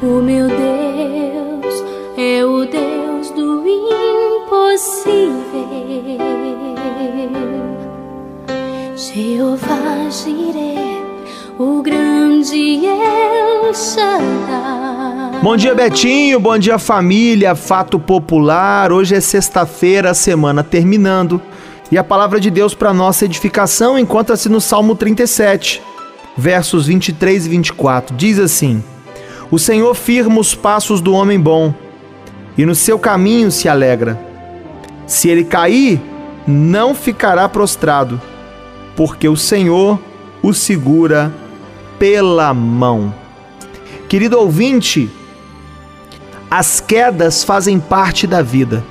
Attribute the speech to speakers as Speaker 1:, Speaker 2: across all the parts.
Speaker 1: O meu Deus é o Deus do impossível. Jeová Jireh, o grande El Shaddai.
Speaker 2: Bom dia, Betinho. Bom dia, família. Fato popular. Hoje é sexta-feira, a semana terminando. E a palavra de Deus para nossa edificação encontra-se no Salmo 37, versos 23 e 24. Diz assim: O Senhor firma os passos do homem bom, e no seu caminho se alegra. Se ele cair, não ficará prostrado, porque o Senhor o segura pela mão. Querido ouvinte, as quedas fazem parte da vida.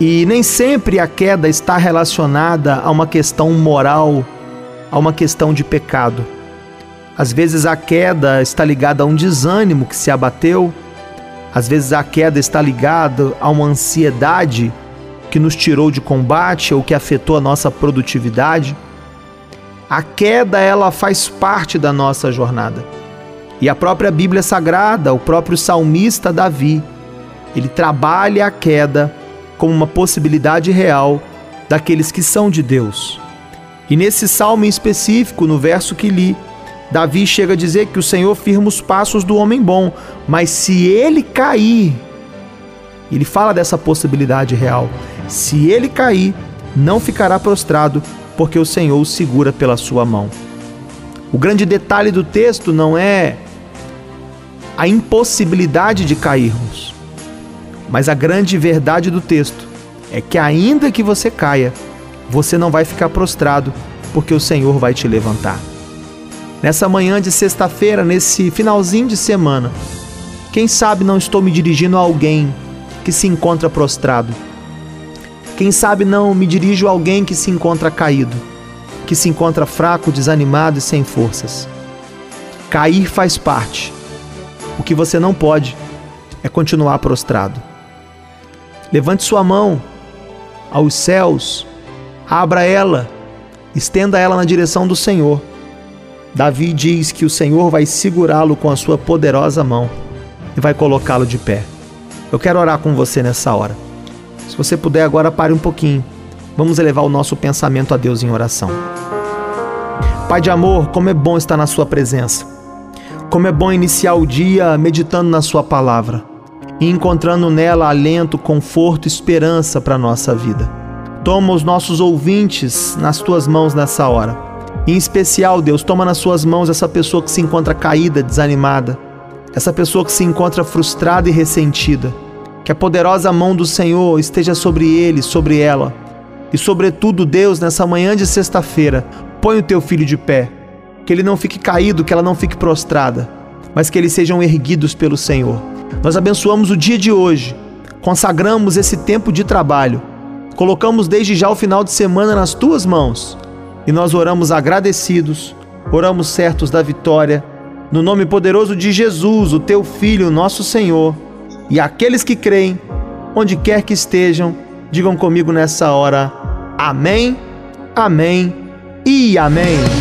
Speaker 2: E nem sempre a queda está relacionada a uma questão moral, a uma questão de pecado. Às vezes a queda está ligada a um desânimo que se abateu, às vezes a queda está ligada a uma ansiedade que nos tirou de combate ou que afetou a nossa produtividade. A queda ela faz parte da nossa jornada. E a própria Bíblia Sagrada, o próprio salmista Davi, ele trabalha a queda como uma possibilidade real daqueles que são de Deus. E nesse salmo em específico, no verso que li, Davi chega a dizer que o Senhor firma os passos do homem bom, mas se ele cair, ele fala dessa possibilidade real. Se ele cair, não ficará prostrado, porque o Senhor o segura pela sua mão. O grande detalhe do texto não é a impossibilidade de cairmos, mas a grande verdade do texto é que, ainda que você caia, você não vai ficar prostrado, porque o Senhor vai te levantar. Nessa manhã de sexta-feira, nesse finalzinho de semana, quem sabe não estou me dirigindo a alguém que se encontra prostrado. Quem sabe não me dirijo a alguém que se encontra caído, que se encontra fraco, desanimado e sem forças. Cair faz parte. O que você não pode é continuar prostrado. Levante sua mão aos céus, abra ela, estenda ela na direção do Senhor. Davi diz que o Senhor vai segurá-lo com a sua poderosa mão e vai colocá-lo de pé. Eu quero orar com você nessa hora. Se você puder, agora pare um pouquinho. Vamos elevar o nosso pensamento a Deus em oração. Pai de amor, como é bom estar na Sua presença. Como é bom iniciar o dia meditando na Sua palavra e encontrando nela alento, conforto e esperança para a nossa vida. Toma os nossos ouvintes nas tuas mãos nessa hora. Em especial, Deus, toma nas suas mãos essa pessoa que se encontra caída, desanimada, essa pessoa que se encontra frustrada e ressentida. Que a poderosa mão do Senhor esteja sobre ele, sobre ela. E, sobretudo, Deus, nessa manhã de sexta-feira, põe o teu filho de pé. Que ele não fique caído, que ela não fique prostrada, mas que eles sejam erguidos pelo Senhor. Nós abençoamos o dia de hoje, consagramos esse tempo de trabalho, colocamos desde já o final de semana nas tuas mãos e nós oramos agradecidos, oramos certos da vitória, no nome poderoso de Jesus, o teu Filho, nosso Senhor. E aqueles que creem, onde quer que estejam, digam comigo nessa hora: Amém, Amém e Amém.